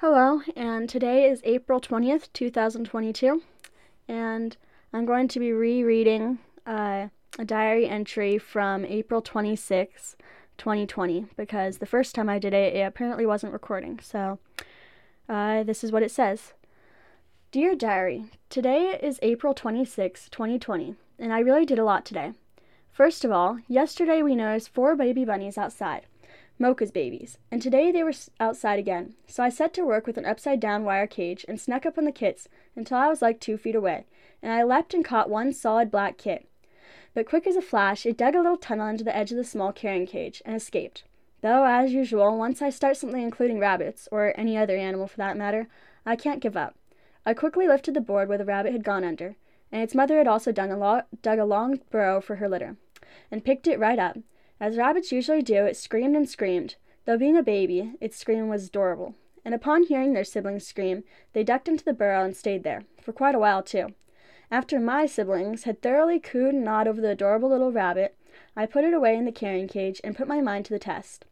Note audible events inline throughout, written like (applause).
Hello, and today is April 20th, 2022, and I'm going to be rereading uh, a diary entry from April 26, 2020, because the first time I did it, it apparently wasn't recording. So, uh, this is what it says Dear Diary, today is April 26, 2020, and I really did a lot today. First of all, yesterday we noticed four baby bunnies outside. Mocha's babies, and today they were outside again. So I set to work with an upside down wire cage and snuck up on the kits until I was like two feet away, and I leapt and caught one solid black kit. But quick as a flash, it dug a little tunnel into the edge of the small carrying cage and escaped. Though, as usual, once I start something including rabbits, or any other animal for that matter, I can't give up. I quickly lifted the board where the rabbit had gone under, and its mother had also dug a, lo- dug a long burrow for her litter, and picked it right up. As rabbits usually do, it screamed and screamed. Though being a baby, its scream was adorable. And upon hearing their siblings scream, they ducked into the burrow and stayed there, for quite a while too. After my siblings had thoroughly cooed and gnawed over the adorable little rabbit, I put it away in the carrying cage and put my mind to the test.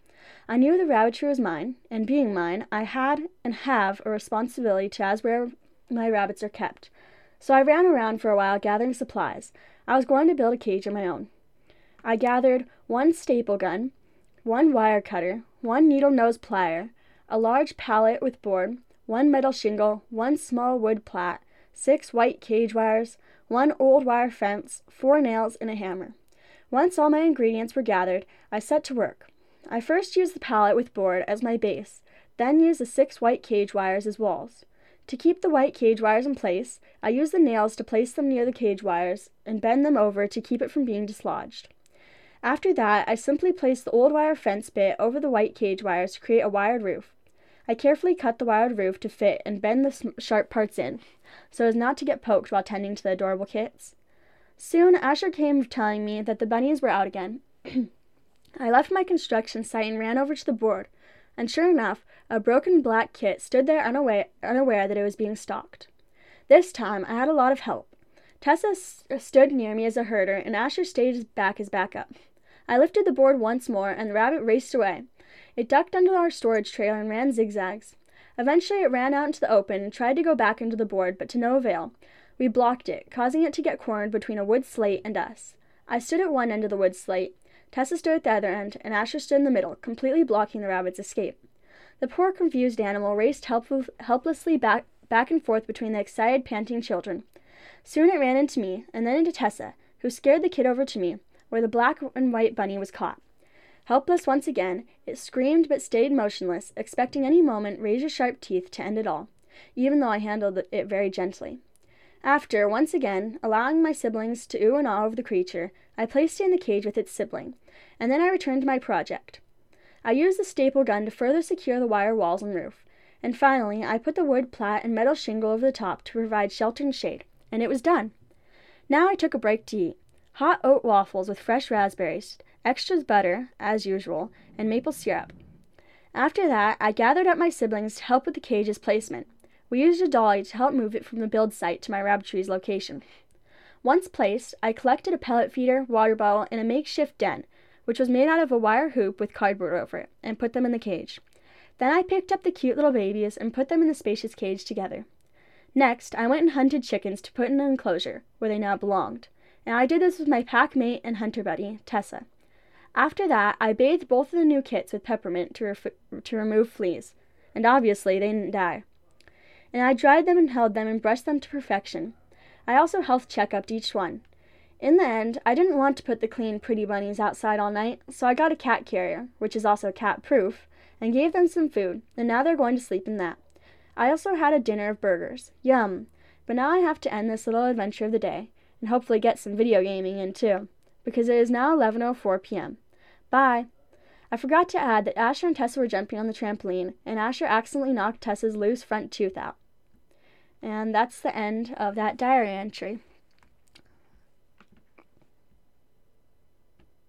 I knew the rabbitry was mine, and being mine, I had and have a responsibility to as where my rabbits are kept. So I ran around for a while gathering supplies. I was going to build a cage of my own. I gathered one staple gun, one wire cutter, one needle nose plier, a large pallet with board, one metal shingle, one small wood plat, six white cage wires, one old wire fence, four nails, and a hammer. Once all my ingredients were gathered, I set to work. I first used the pallet with board as my base, then used the six white cage wires as walls. To keep the white cage wires in place, I used the nails to place them near the cage wires and bend them over to keep it from being dislodged. After that, I simply placed the old wire fence bit over the white cage wires to create a wired roof. I carefully cut the wired roof to fit and bend the sharp parts in, so as not to get poked while tending to the adorable kits. Soon Asher came telling me that the bunnies were out again. (clears throat) I left my construction site and ran over to the board, and sure enough, a broken black kit stood there unaware, unaware that it was being stalked. This time I had a lot of help. Tessa stood near me as a herder, and Asher stayed back as backup. I lifted the board once more, and the rabbit raced away. It ducked under our storage trailer and ran zigzags. Eventually, it ran out into the open and tried to go back into the board, but to no avail. We blocked it, causing it to get cornered between a wood slate and us. I stood at one end of the wood slate. Tessa stood at the other end, and Asher stood in the middle, completely blocking the rabbit's escape. The poor, confused animal raced help- helplessly back, back and forth between the excited, panting children. Soon it ran into me, and then into Tessa, who scared the kid over to me where the black and white bunny was caught. Helpless once again, it screamed but stayed motionless, expecting any moment razor sharp teeth to end it all, even though I handled it very gently. After, once again, allowing my siblings to ooh and ah over the creature, I placed it in the cage with its sibling, and then I returned to my project. I used the staple gun to further secure the wire walls and roof, and finally I put the wood plat and metal shingle over the top to provide shelter and shade, and it was done. Now I took a break to eat. Hot oat waffles with fresh raspberries, extras butter, as usual, and maple syrup. After that, I gathered up my siblings to help with the cage's placement. We used a dolly to help move it from the build site to my rabbitry's location. Once placed, I collected a pellet feeder, water bottle, and a makeshift den, which was made out of a wire hoop with cardboard over it, and put them in the cage. Then I picked up the cute little babies and put them in the spacious cage together. Next, I went and hunted chickens to put in an enclosure, where they now belonged and I did this with my pack mate and hunter buddy, Tessa. After that, I bathed both of the new kits with peppermint to, ref- to remove fleas, and obviously they didn't die. And I dried them and held them and brushed them to perfection. I also health checked each one. In the end, I didn't want to put the clean, pretty bunnies outside all night, so I got a cat carrier, which is also cat proof, and gave them some food, and now they're going to sleep in that. I also had a dinner of burgers. Yum! But now I have to end this little adventure of the day and hopefully get some video gaming in too, because it is now 11:04 p.m. Bye. I forgot to add that Asher and Tessa were jumping on the trampoline, and Asher accidentally knocked Tessa's loose front tooth out. And that's the end of that diary entry.